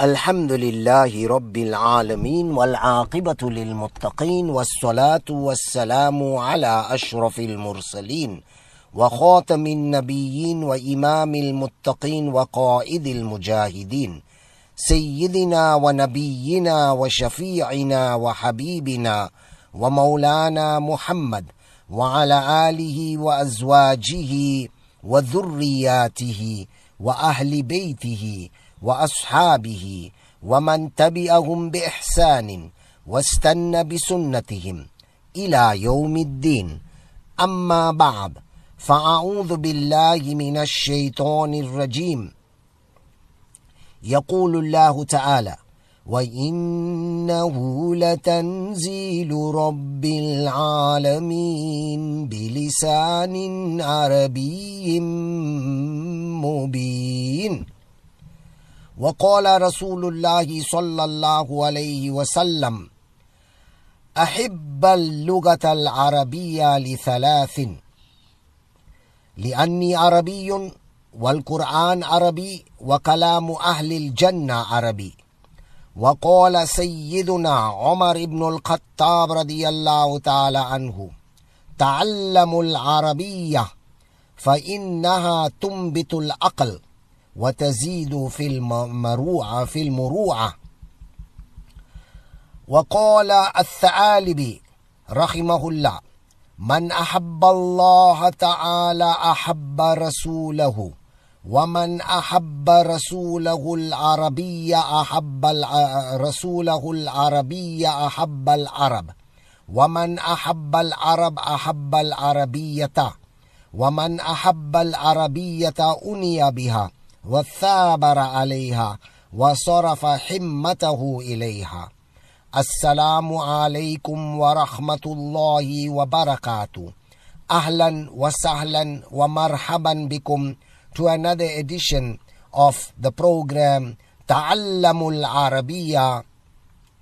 الحمد لله رب العالمين والعاقبة للمتقين والصلاة والسلام على أشرف المرسلين وخاتم النبيين وإمام المتقين وقائد المجاهدين سيدنا ونبينا وشفيعنا وحبيبنا ومولانا محمد وعلى آله وأزواجه وذرياته وأهل بيته وأصحابه ومن تبعهم بإحسان واستنى بسنتهم إلى يوم الدين. أما بعد فأعوذ بالله من الشيطان الرجيم. يقول الله تعالى وإنه لتنزيل رب العالمين بلسان عربي مبين. وقال رسول الله صلى الله عليه وسلم أحب اللغة العربية لثلاث. لأني عربي والقرآن عربي وكلام أهل الجنة عربي. وقال سيدنا عمر بن الخطاب رضي الله تعالى عنه تعلموا العربية فإنها تنبت العقل. وتزيد في المروعة في المروعة. وقال الثعالبي رحمه الله من أحب الله تعالى أحب رسوله ومن أحب رسوله العربي أحب رسوله العربي أحب العرب ومن أحب العرب أحب العربية ومن أحب العربية أني بها. وثابر عليها وصرف حمته اليها السلام عليكم ورحمه الله وبركاته أهلا وسهلا ومرحبا بكم to another edition of the program تعلموا العربية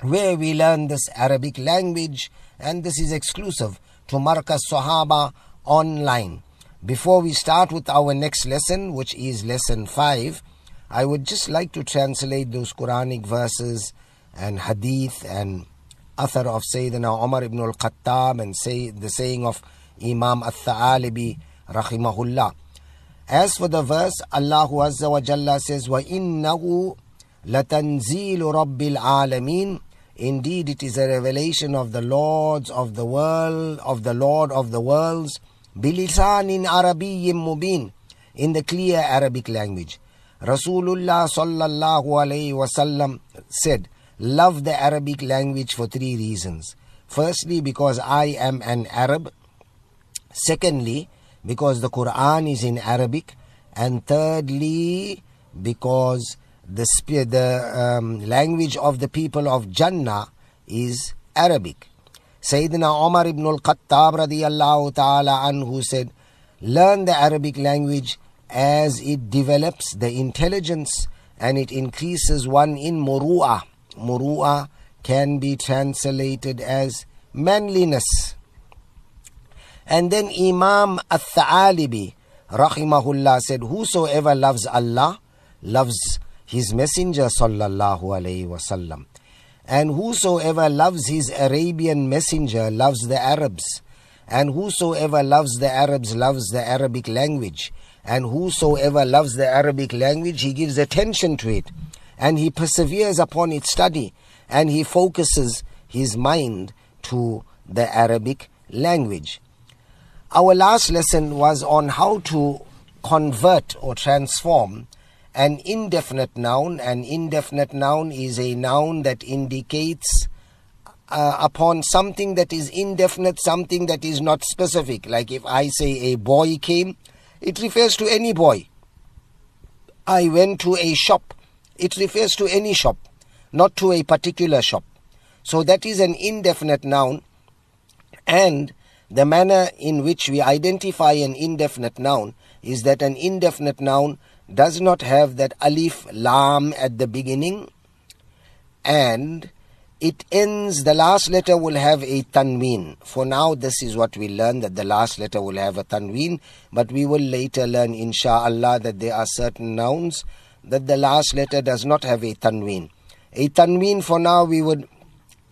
where we learn this Arabic language and this is exclusive to Marcus Sahaba online before we start with our next lesson, which is lesson 5, I would just like to translate those Quranic verses and hadith and author of Sayyidina Umar ibn al-Khattab and say the saying of Imam al-Tha'alibi rahimahullah. As for the verse, Allah Azza wa Jalla says, وَإِنَّهُ لَتَنزِيلُ رَبِّ الْعَالَمِينَ Indeed, it is a revelation of the Lords of the world, of the Lord of the worlds, بلسان عربي مبين in the clear Arabic language. Rasulullah sallallahu alayhi wasallam said, Love the Arabic language for three reasons. Firstly, because I am an Arab. Secondly, because the Quran is in Arabic. And thirdly, because the, the um, language of the people of Jannah is Arabic. Sayyidina Omar ibn al-Khattab radiyallahu ta'ala anhu said, learn the Arabic language as it develops the intelligence and it increases one in muru'ah. Muru'ah can be translated as manliness. And then Imam al-Tha'alibi rahimahullah said, whosoever loves Allah, loves his messenger sallallahu alayhi wasallam. And whosoever loves his Arabian messenger loves the Arabs. And whosoever loves the Arabs loves the Arabic language. And whosoever loves the Arabic language, he gives attention to it. And he perseveres upon its study. And he focuses his mind to the Arabic language. Our last lesson was on how to convert or transform an indefinite noun. An indefinite noun is a noun that indicates uh, upon something that is indefinite, something that is not specific. Like if I say a boy came, it refers to any boy. I went to a shop, it refers to any shop, not to a particular shop. So that is an indefinite noun, and the manner in which we identify an indefinite noun is that an indefinite noun does not have that alif lam at the beginning and it ends the last letter will have a tanween for now this is what we learn that the last letter will have a tanween but we will later learn inshallah that there are certain nouns that the last letter does not have a tanween. A tanween for now we would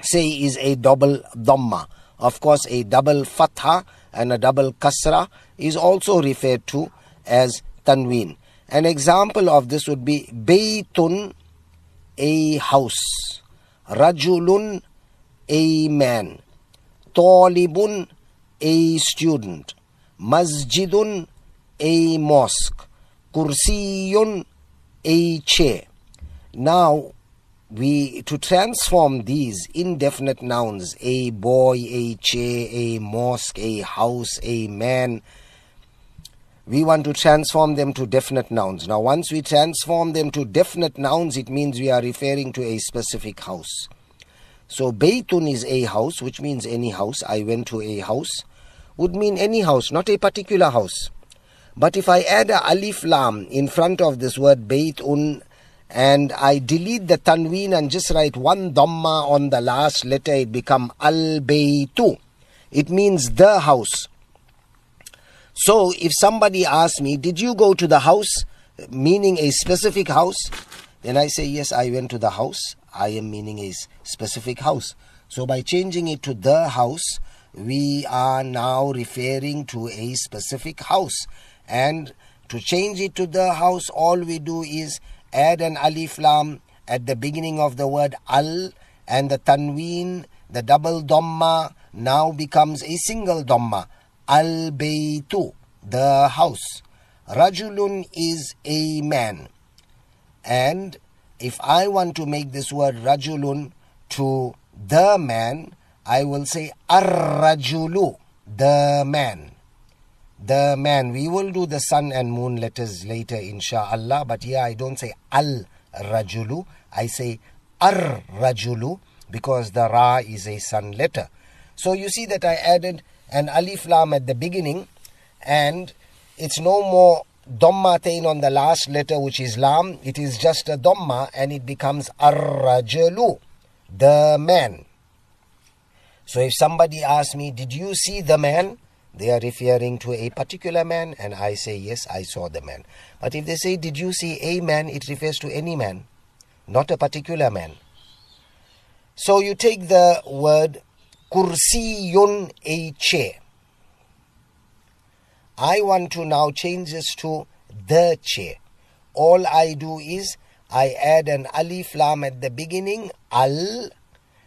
say is a double dhamma. Of course, a double fatha and a double kasra is also referred to as tanween. An example of this would be baytun, a house, rajulun, a man, talibun, a student, masjidun, a mosque, kursiyun, a chair. Now, we to transform these indefinite nouns a boy a chair a mosque a house a man we want to transform them to definite nouns now once we transform them to definite nouns it means we are referring to a specific house so baytun is a house which means any house i went to a house would mean any house not a particular house but if i add a alif lam in front of this word baytun and I delete the tanween and just write one dhamma on the last letter, it become al baytu. It means the house. So if somebody asks me, did you go to the house, meaning a specific house? Then I say, yes, I went to the house. I am meaning a specific house. So by changing it to the house, we are now referring to a specific house. And to change it to the house, all we do is add an alif lam at the beginning of the word al and the tanween, the double dhamma now becomes a single dhamma. Al baytu, the house. Rajulun is a man. And if I want to make this word rajulun to the man, I will say ar rajulu, the man the man. We will do the sun and moon letters later, inshallah. But here I don't say al rajulu, I say ar rajulu because the ra is a sun letter. So you see that I added an alif lam at the beginning, and it's no more dhamma tain on the last letter, which is lam. It is just a dhamma, and it becomes ar rajulu, the man. So if somebody asks me, Did you see the man? They are referring to a particular man, and I say, Yes, I saw the man. But if they say, Did you see a man? it refers to any man, not a particular man. So you take the word kursiyun, a chair. I want to now change this to the chair. All I do is I add an alif lam at the beginning, al,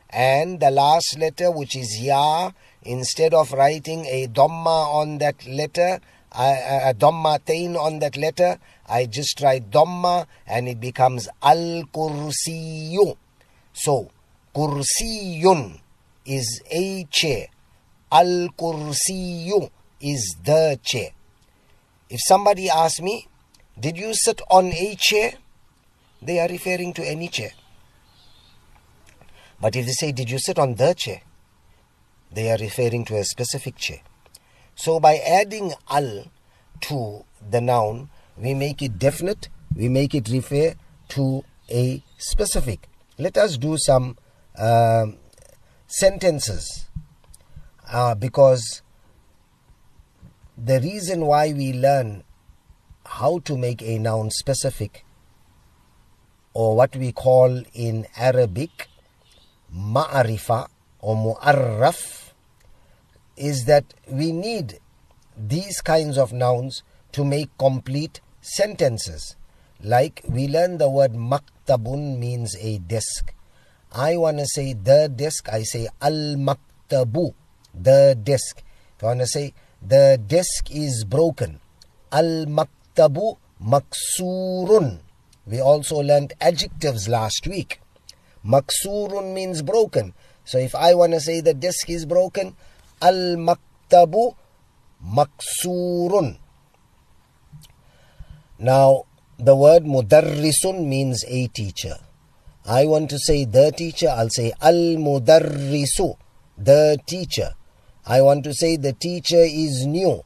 and the last letter, which is ya, instead of writing a dhamma on that letter, a dhamma tain on that letter, I just write dhamma and it becomes al kursiyu. So, kursiyun is a chair. Al kursiyu is the chair. If somebody asks me, did you sit on a chair? They are referring to any chair. But if they say, did you sit on the chair? they are referring to a specific chair. So by adding al to the noun, we make it definite, we make it refer to a specific. Let us do some uh, sentences uh, because the reason why we learn how to make a noun specific or what we call in Arabic ma'arifa or mu'arraf is that we need these kinds of nouns to make complete sentences. Like we learn the word maktabun means a desk. I want to say the disk, I say al maktabu, the disk. If I want to say the disk is broken, al maktabu maksurun. We also learned adjectives last week. Maksurun means broken. So if I want to say the disk is broken, Al-maktabu maksurun. Now, the word mudarrisun means a teacher. I want to say the teacher, I'll say al-mudarrisu, the teacher. I want to say the teacher is new.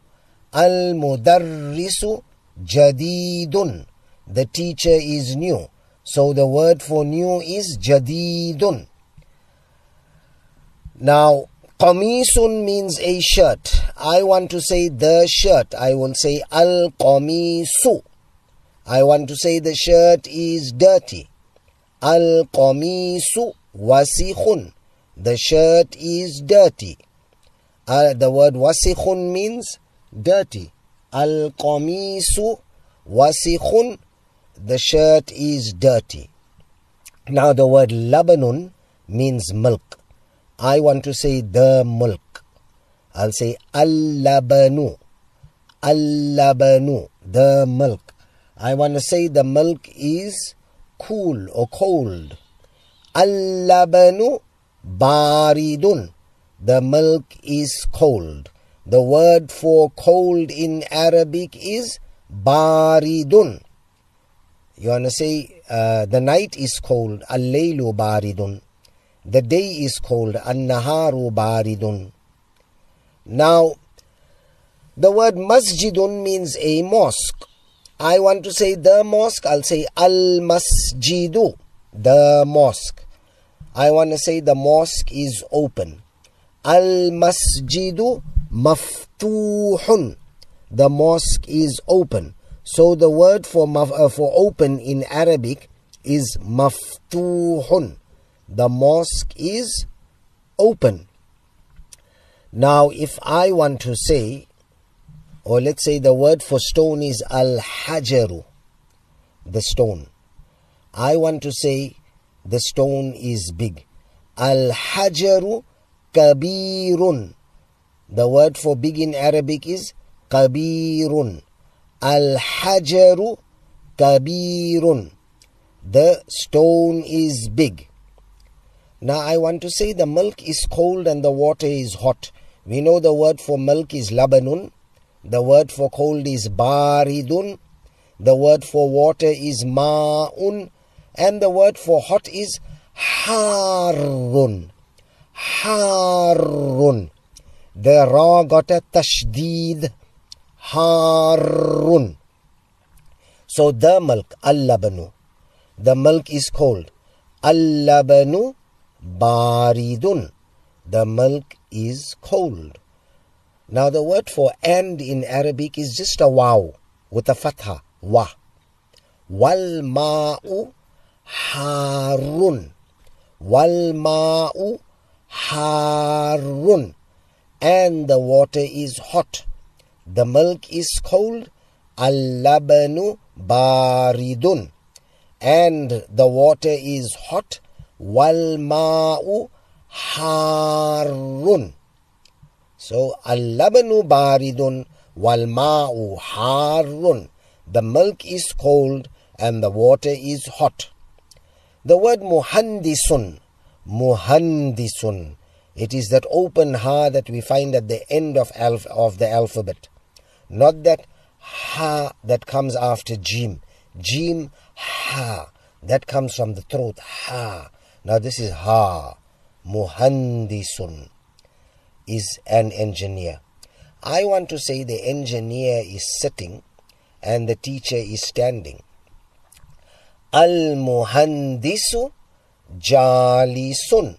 Al-mudarrisu jadidun. The teacher is new. So the word for new is jadidun. Now, Qamisun means a shirt. I want to say the shirt. I will say al qamisu. I want to say the shirt is dirty. Al-qamisu wasikhun. The shirt is dirty. Uh, the word wasikhun means dirty. Al-qamisu wasikhun. The shirt is dirty. Now the word labanun means milk. I want to say the milk. I'll say al-labanu. Al-labanu, the milk. I want to say the milk is cool or cold. Al-labanu baridun. The milk is cold. The word for cold in Arabic is baridun. You want to say uh, the night is cold. Al-laylu baridun. The day is cold. An-naharu baridun. Now, the word masjidun means a mosque. I want to say the mosque, I'll say al masjidu, the mosque. I want to say the mosque is open. Al masjidu maftuhun. The mosque is open. So the word for uh, for open in Arabic is maftuhun. The mosque is open. Now, if I want to say or let's say the word for stone is al hajaru, the stone. I want to say the stone is big. Al hajaru kabirun. The word for big in Arabic is kabirun. Al hajaru kabirun. The stone is big. Now I want to say the milk is cold and the water is hot. We know the word for milk is labanun the word for cold is baridun. The word for water is ma'un. And the word for hot is harun. Harun. The ra got a tashdid. Harun. So the milk, al-labanu. The milk is cold. Al-labanu baridun. The milk is cold. Now the word for and in Arabic is just a wow with a fatha, wa. Wal ma'u harun. Wal ma'u harun. And the water is hot. The milk is cold. Al-labanu baridun. And the water is hot. Wal ma'u harun. So, al-labanu baridun wal ma'u harun. The milk is cold and the water is hot. The word muhandisun, muhandisun, it is that open ha that we find at the end of, alf- of the alphabet. Not that ha that comes after jim. Jim, ha. That comes from the throat, ha. Now this is ha. Muhandisun is an engineer. I want to say the engineer is sitting and the teacher is standing. Al muhandisu jalisun.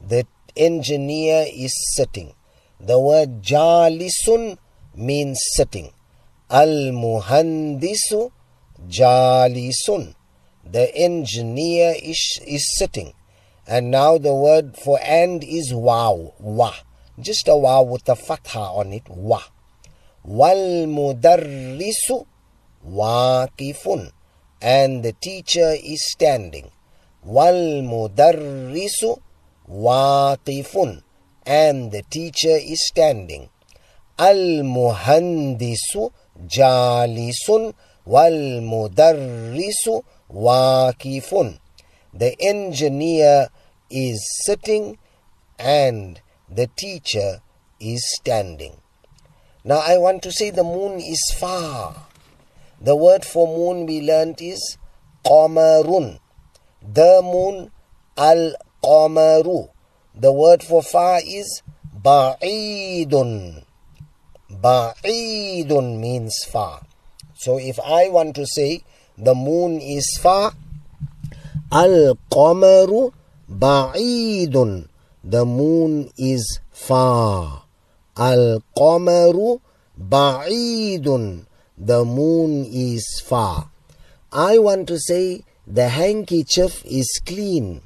The engineer is sitting. The word jalisun means sitting. Al muhandisu jalisun. The engineer is, is sitting. And now the word for and is wow. Wa. Just a waw with a fatha on it. Wa. Wal mudarrisu waqifun. And the teacher is standing. Wal mudarrisu waqifun. And the teacher is standing. Al muhandisu jalisun. Wal mudarrisu waqifun. The engineer is sitting and the teacher is standing. Now I want to say the moon is far. The word for moon we learnt is qamarun. The moon al qamaru. The word for far is ba'idun. Ba'idun means far. So if I want to say the moon is far, al qamaru ba'idun. The moon is far. Al qamaru ba'idun. The moon is far. I want to say the handkerchief is clean.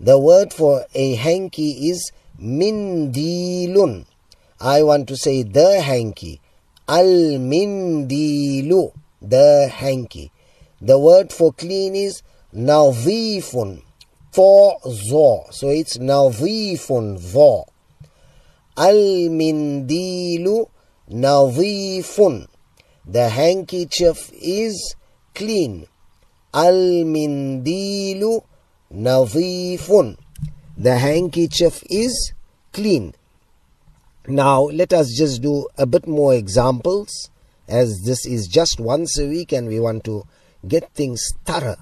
The word for a hanky is mindilun. I want to say the hanky. Al mindilu. The hanky. The word for clean is nadhifun. For zo. So it's nadhifun zo. Al mindilu nadhifun. The handkerchief is clean. Al mindilu nadhifun. The handkerchief is clean. Now let us just do a bit more examples as this is just once a week and we want to get things thorough.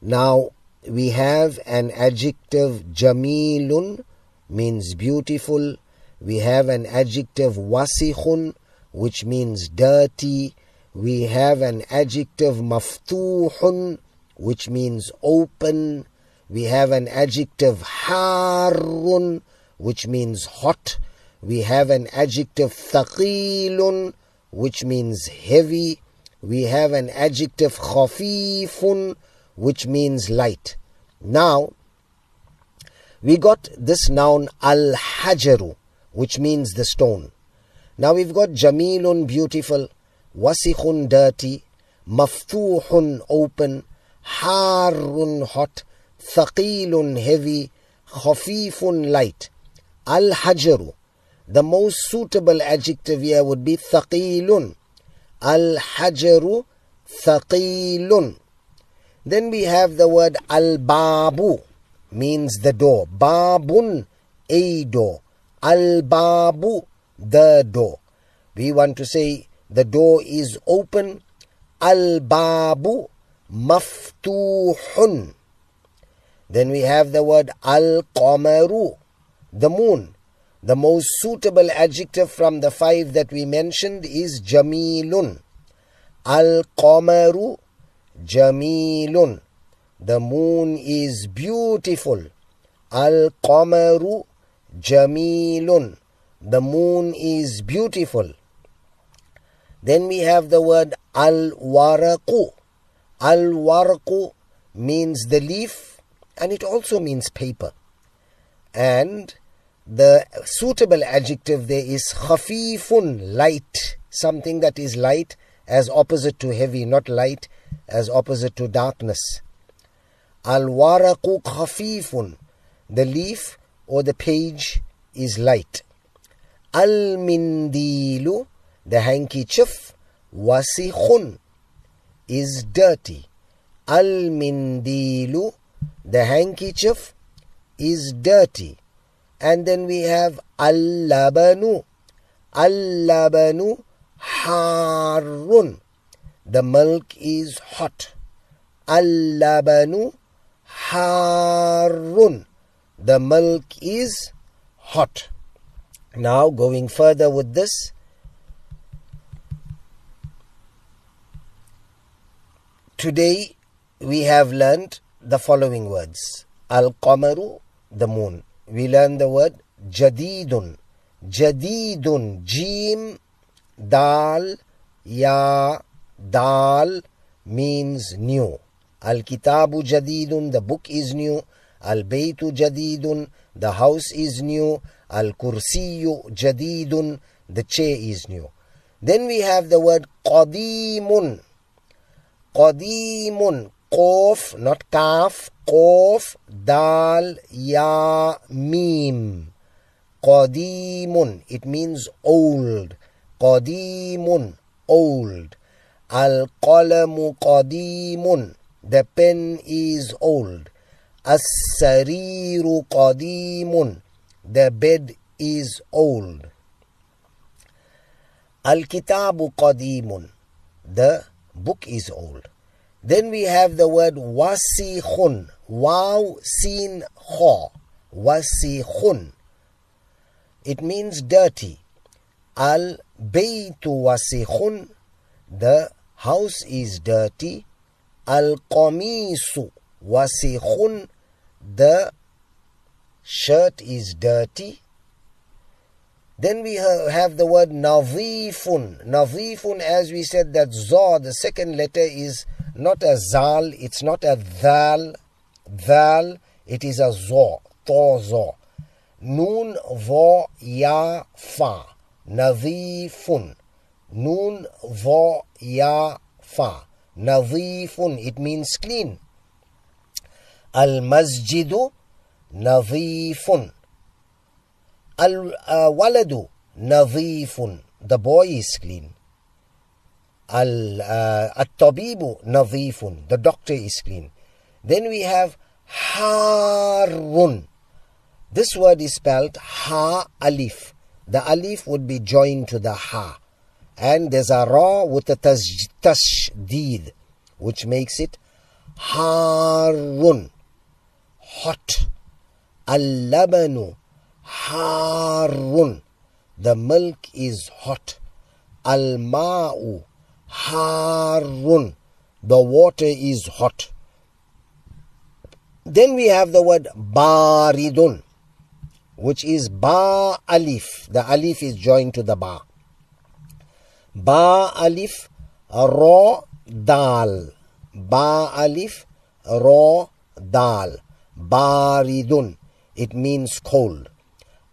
Now we have an adjective jamilun means beautiful. We have an adjective wasikhun which means dirty. We have an adjective maftuhun which means open. We have an adjective harun which means hot. We have an adjective thaqilun which means heavy. We have an adjective khafifun which means light. Now, we got this noun al-hajaru which means the stone. Now we've got jamilun beautiful, wasikhun dirty, maftuhun open, harun hot, thaqilun heavy, khafifun light. Al-hajaru the most suitable adjective here would be thaqilun. Al-hajaru thaqilun. Then we have the word al-babu, means the door. Babun, a door. Al-babu, the door. We want to say the door is open. Al-babu maftuhun. Then we have the word al-qamaru, the moon. The most suitable adjective from the five that we mentioned is Jamilun. Al Qamaru Jamilun. The moon is beautiful. Al Qamaru Jamilun. The moon is beautiful. Then we have the word Al Waraqu. Al Waraqu means the leaf and it also means paper. And the suitable adjective there is khafifun, light, something that is light as opposite to heavy, not light as opposite to darkness. Al waraqu khafifun, the leaf or the page is light. Al mindilu, the handkerchief, wasikhun, is dirty. Al mindilu, the handkerchief, is dirty. And then we have al-labanu. Al-labanu harun. The milk is hot. Al-labanu harun. The milk is hot. Now going further with this. Today we have learned the following words. Al-qamaru, the moon we learn the word jadidun. Jadidun. Jim, dal, ya, Dal means new. Al Kitabu Jadidun, the book is new. Al Baytu Jadidun, the house is new. Al Kursiyu Jadidun, the chair is new. Then we have the word Qadimun. Qadimun. Qaf, not Kaf. Qaf, Dal, Ya, Mim. Qadimun. It means old. Qadimun. Old. القلم قديم the pen is old السرير قديم the bed is old الكتاب قديم the book is old then we have the word wasikhun Waw sin kha. Wasikhun. It means dirty. Al baytu wasikhun. The house is dirty. Al qamisu wasikhun. The shirt is dirty. Then we have the word navifun. Navifun, as we said, that za, the second letter is not a zal, it's not a dhal, dhal, it is a zo, to zo. Noon, vo, ya, fa, nadhifun. Noon, vo, ya, fa, nadhifun. It means clean. Al masjidu nadhifun. Al uh, waladu nadhifun. The boy is clean. Al uh, at-tabibu nadhifun. The doctor is clean. Then we have harun. This word is spelled ha alif. The alif would be joined to the ha. And there's a ra with a tash, tashdid, which makes it harun. Hot. Al-labanu harun. The milk is hot. Al-ma'u harun. The water is hot. Then we have the word baridun, which is ba alif. The alif is joined to the ba. Ba alif, ra dal. Ba alif, ra dal. Baridun. It means cold.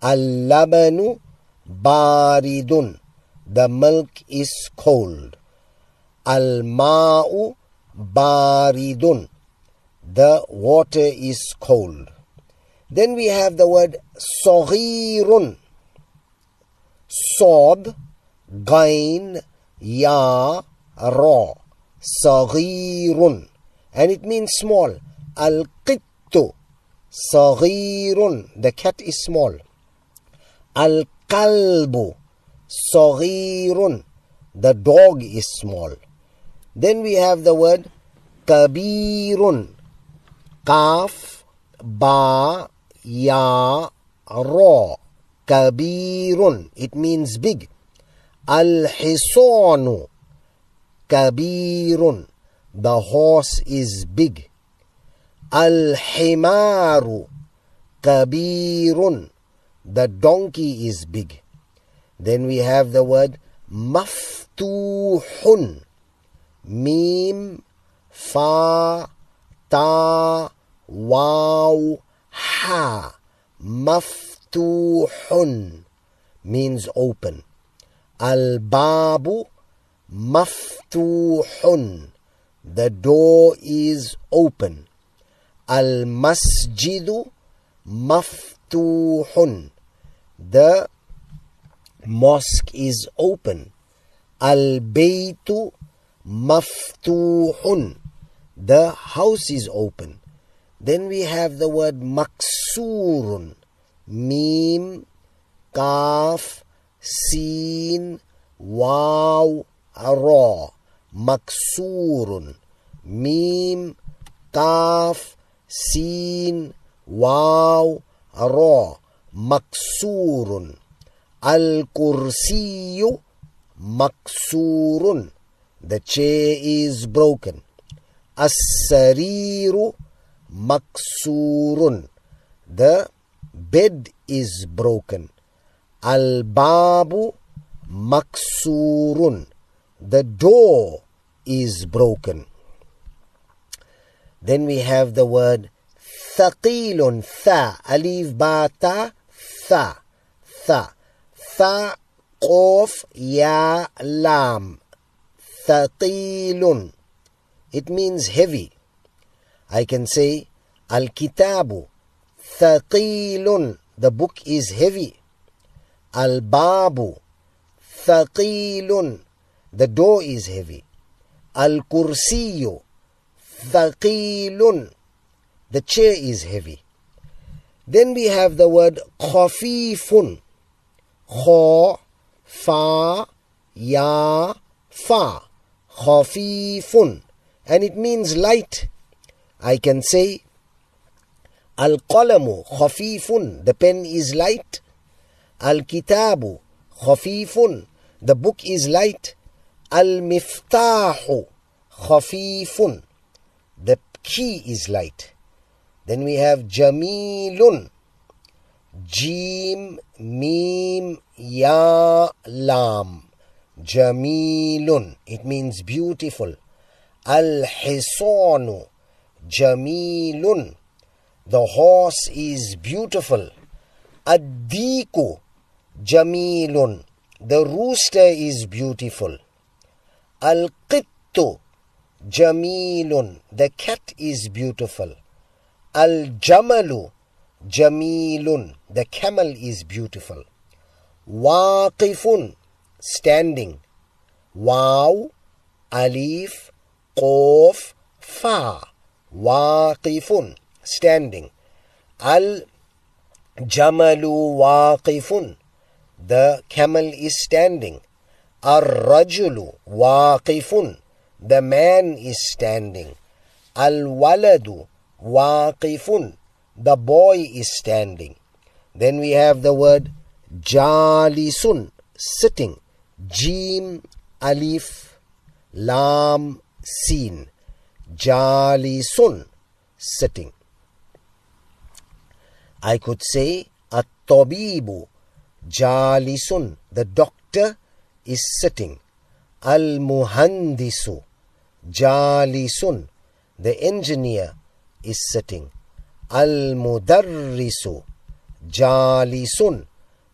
Al-labanu baridun. The milk is cold. Al-ma'u baridun. The water is cold. Then we have the word صغير. Sod, Gain, Ya, Ra, Saghirun. And it means small. Al Qittu, Saghirun. The cat is small. Al Kalbu, Saghirun. The dog is small. Then we have the word Kabirun. Kaf, Ba, Ya, Ra. Kabirun. It means big. Al-hisanu. Kabirun. The horse is big. Al-himaru. Kabirun. The donkey is big. Then we have the word maftuhun. Mim, fa, ta, waw, ha. Maftuhun means open. Al-babu maftuhun. The door is open. Al-masjidu maftuhun. The mosque is open. Al-baytu maftuhun. The house is open. Then we have the word maksurun. Mim, kaf, sin, waw, ra. Maksurun. Mim, kaf, sin, waw, ra. Maksurun. Al-kursiyu maksurun. The chair is broken. As-sariru maksurun. The bed is broken. Al-babu maksurun. The door is broken. Then we have the word thaqilun, tha, alif bata, tha, tha, tha, qaf, ya, lam, thaqilun. It means heavy. I can say Al-Kitabu Thaqilun. The book is heavy. Al-Babu Thaqilun. The door is heavy. Al-Kursiyu Thaqilun. The chair is heavy. Then we have the word khafifun. Kha, fa, ya, fa. Khafifun. And it means light. I can say Al-qalamu khafifun. The pen is light. Al-kitabu khafifun. The book is light. Al-miftahu khafifun. The key is light. Then we have jamilun. Jim, mim, ya, lam. Jamilun. It means beautiful. Al-Hisanu Jamilun. The horse is beautiful. Ad-Diku Jamilun. The rooster is beautiful. Al-Qittu Jamilun. The cat is beautiful. Al-Jamalu Jamilun. The camel is beautiful. Waqifun. Standing. Wow. Alif. Qaf. Fa. Waqifun. Standing. Al-Jamalu Waqifun. The camel is standing. Ar-Rajulu Waqifun. The man is standing. Al-Waladu Waqifun. The boy is standing. Then we have the word Jalisun, sitting. Jim, Alif, Lam, Sin. Jalisun, sitting. I could say At-Tabibu, Jalisun. The doctor is sitting. Al-Muhandisu, Jalisun. The engineer is sitting. Al-Mudarrisu, Jalisun.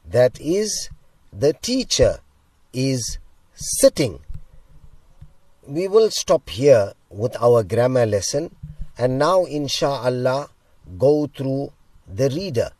That is, the teacher is sitting. We will stop here with our grammar lesson and now, insha'Allah, go through the reader.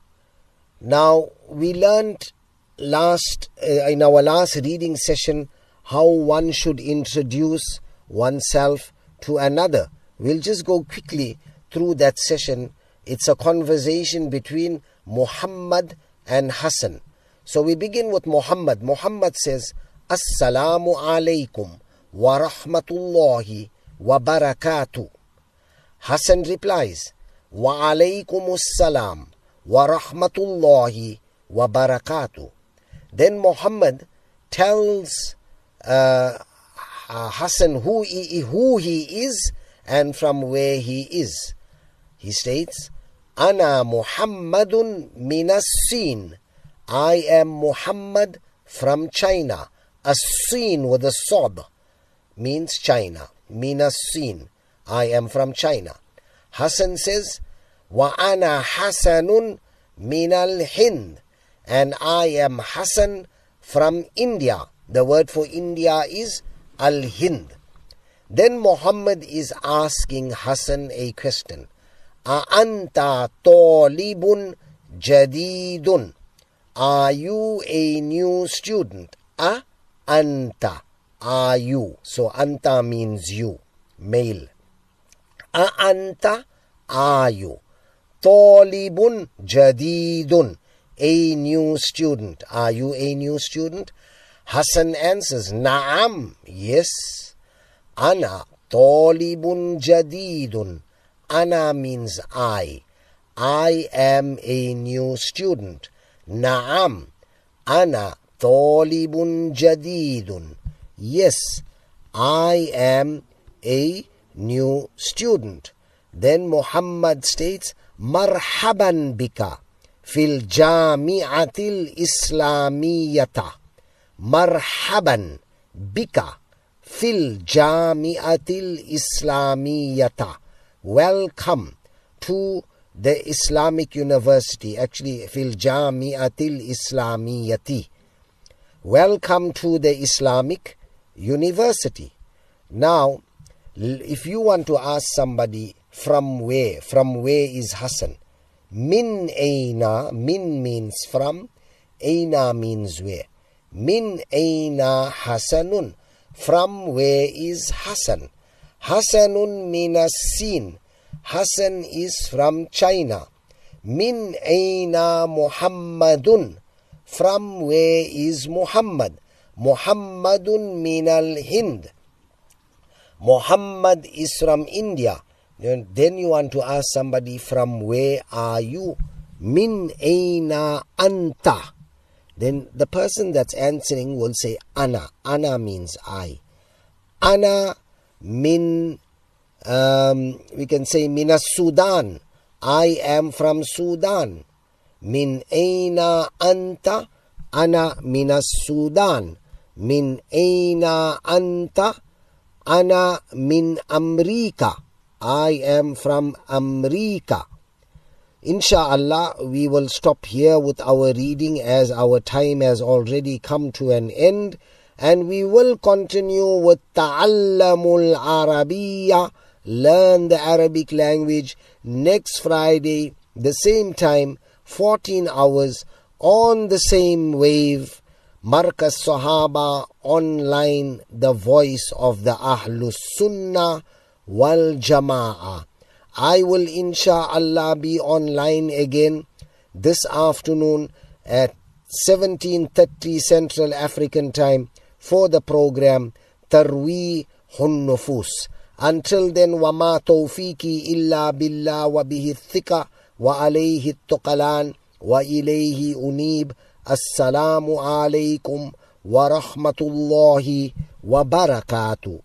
Now, we learned last uh, in our last reading session how one should introduce oneself to another. We'll just go quickly through that session. It's a conversation between Muhammad and Hassan. So we begin with Muhammad. Muhammad says, Assalamu alaykum wa rahmatullahi wa barakatuh. Hassan replies, Wa alaykum assalam wa rahmatullahi wa barakatuh. Then Muhammad tells uh, Hassan who he, who he is and from where he is. He states, Ana Muhammadun minas Sin. I am Muhammad from China. As-Sin with a sod means China. Minas Sin. I am from China. Hassan says, Wa ana Hasanun minal Hind. And I am Hassan from India. The word for India is Al Hind. Then Muhammad is asking Hassan a question. Anta talibun jadidun. Are you a new student? A anta. Are you? So anta means you, male. A anta. Are you? Talibun jadidun. A new student. Are you a new student? Hassan answers, Naam. Yes. Ana talibun jadidun. Ana means I. I am a new student. Naam. Ana talibun jadidun. Yes, I am a new student. Then Muhammad states, Marhaban bika fil jami'atil islamiyata. Marhaban bika fil jami'atil islamiyata. Welcome to the Islamic University. Actually, fil jami'atil islamiyati. Welcome to the Islamic University. Now, if you want to ask somebody from where, from where is Hassan? Min aina, min means from, aina means where. Min aina Hasanun, from where is Hassan? Hasanun minas sin. Hassan is from China. Min aina Muhammadun, from where is Muhammad? Muhammadun minal Hind. Muhammad is from India. Then you want to ask somebody from where are you? Min aina anta. Then the person that's answering will say ana. Ana means I. Ana min, um, we can say minas Sudan. I am from Sudan. Min aina anta. Ana minas Sudan. Min aina anta. Ana min Amrika. I am from Amrika. Insha'Allah, we will stop here with our reading as our time has already come to an end and we will continue with Ta'allamul Arabiya, learn the Arabic language next Friday, the same time, 14 hours on the same wave. Markaz Sahaba online, the voice of the Ahlus Sunnah wal Jama'ah. I will insha'Allah be online again this afternoon at 17.30 Central African Time for the program Tarwi Nufus. Until then, وما توفيقي إلا بالله وبه الثقة وعليه التقلان وإليه أنيب السلام عليكم ورحمة الله وبركاته